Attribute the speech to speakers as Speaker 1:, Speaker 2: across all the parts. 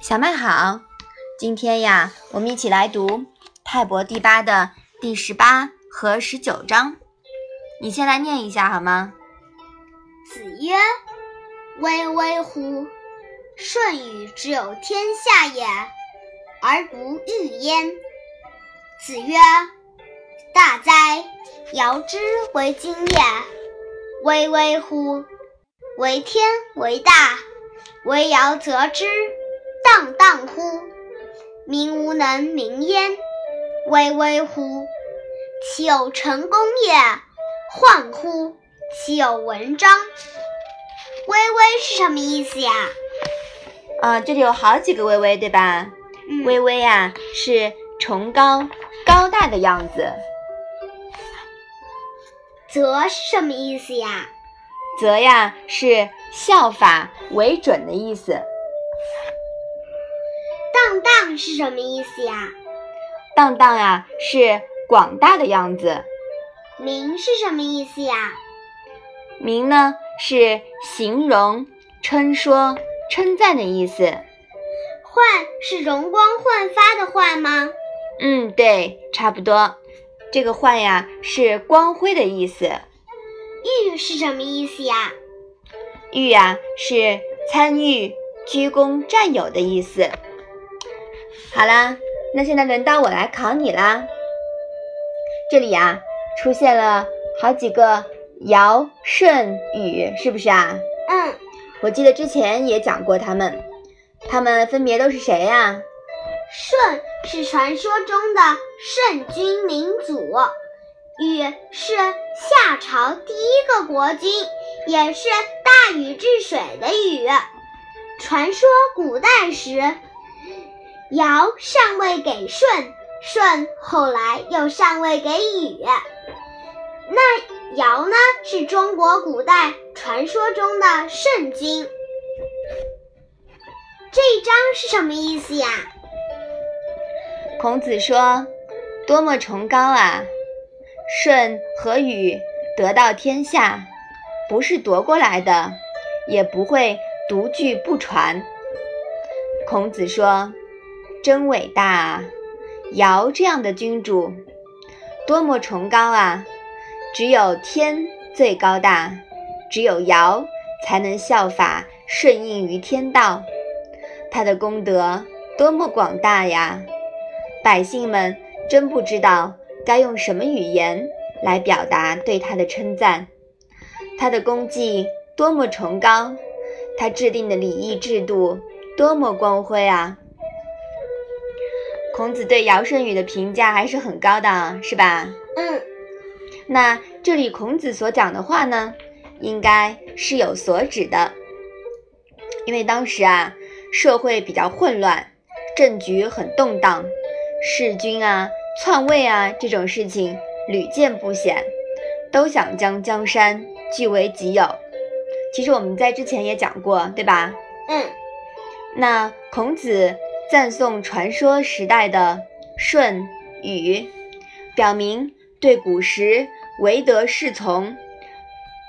Speaker 1: 小麦好，今天呀，我们一起来读《泰伯第八》的第十八和十九章。你先来念一下好吗？
Speaker 2: 子曰：“巍巍乎！舜禹之有天下也，而不欲焉。”子曰：“大哉！尧之为今也。巍巍乎！为天为大，为尧则之。”荡荡乎！民无能名焉。巍巍乎！其有成功也！患乎！其有文章。巍巍是什么意思呀？
Speaker 1: 啊，这里有好几个巍巍，对吧？
Speaker 2: 嗯，
Speaker 1: 巍巍啊，是崇高、高大的样子。
Speaker 2: 则是什么意思呀？
Speaker 1: 则呀，是效法为准的意思。
Speaker 2: 荡荡是什么意思呀？
Speaker 1: 荡荡呀，是广大的样子。
Speaker 2: 明是什么意思呀？
Speaker 1: 明呢，是形容、称说、称赞的意思。
Speaker 2: 焕是容光焕发的焕吗？
Speaker 1: 嗯，对，差不多。这个焕呀，是光辉的意思。
Speaker 2: 玉是什么意思呀？
Speaker 1: 玉啊，是参与、鞠躬、占有的意思。好啦，那现在轮到我来考你啦。这里呀出现了好几个尧、舜、禹，是不是啊？
Speaker 2: 嗯，
Speaker 1: 我记得之前也讲过他们，他们分别都是谁呀？
Speaker 2: 舜是传说中的圣君明祖，禹是夏朝第一个国君，也是大禹治水的禹。传说古代时。尧上位给舜，舜后来又上位给禹。那尧呢，是中国古代传说中的圣君。这一章是什么意思呀？
Speaker 1: 孔子说：“多么崇高啊！舜和禹得到天下，不是夺过来的，也不会独具不传。”孔子说。真伟大啊！尧这样的君主，多么崇高啊！只有天最高大，只有尧才能效法顺应于天道。他的功德多么广大呀！百姓们真不知道该用什么语言来表达对他的称赞。他的功绩多么崇高，他制定的礼仪制度多么光辉啊！孔子对尧舜禹的评价还是很高的，是吧？
Speaker 2: 嗯。
Speaker 1: 那这里孔子所讲的话呢，应该是有所指的，因为当时啊，社会比较混乱，政局很动荡，弑君啊、篡位啊这种事情屡见不鲜，都想将江山据为己有。其实我们在之前也讲过，对吧？
Speaker 2: 嗯。
Speaker 1: 那孔子。赞颂传说时代的舜禹，表明对古时唯德是从、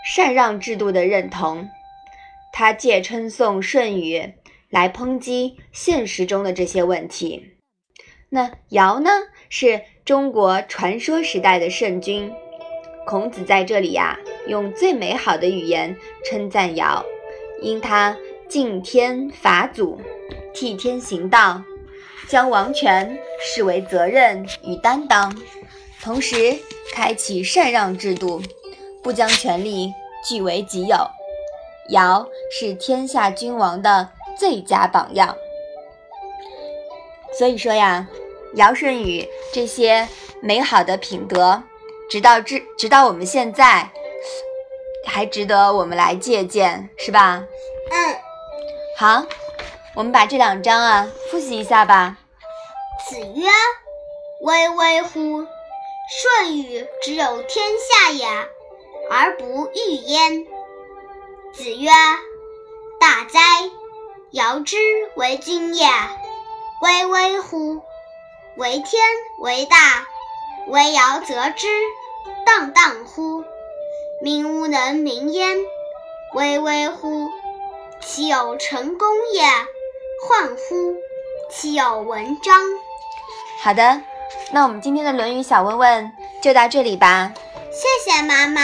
Speaker 1: 禅让制度的认同。他借称颂舜禹来抨击现实中的这些问题。那尧呢，是中国传说时代的圣君。孔子在这里呀，用最美好的语言称赞尧，因他敬天法祖。替天行道，将王权视为责任与担当，同时开启禅让制度，不将权力据为己有。尧是天下君王的最佳榜样。所以说呀，尧舜禹这些美好的品德，直到至直到我们现在，还值得我们来借鉴，是吧？
Speaker 2: 嗯，
Speaker 1: 好。我们把这两章啊复习一下吧。
Speaker 2: 子曰：“巍巍乎！舜禹之有天下也，而不欲焉。”子曰：“大哉！尧之为君也。巍巍乎！为天为大，为尧则之。荡荡乎！民无能名焉。巍巍乎，其有成功也；焕乎，其有文章。
Speaker 1: 好的，那我们今天的《论语》小问问就到这里吧。
Speaker 2: 谢谢妈妈。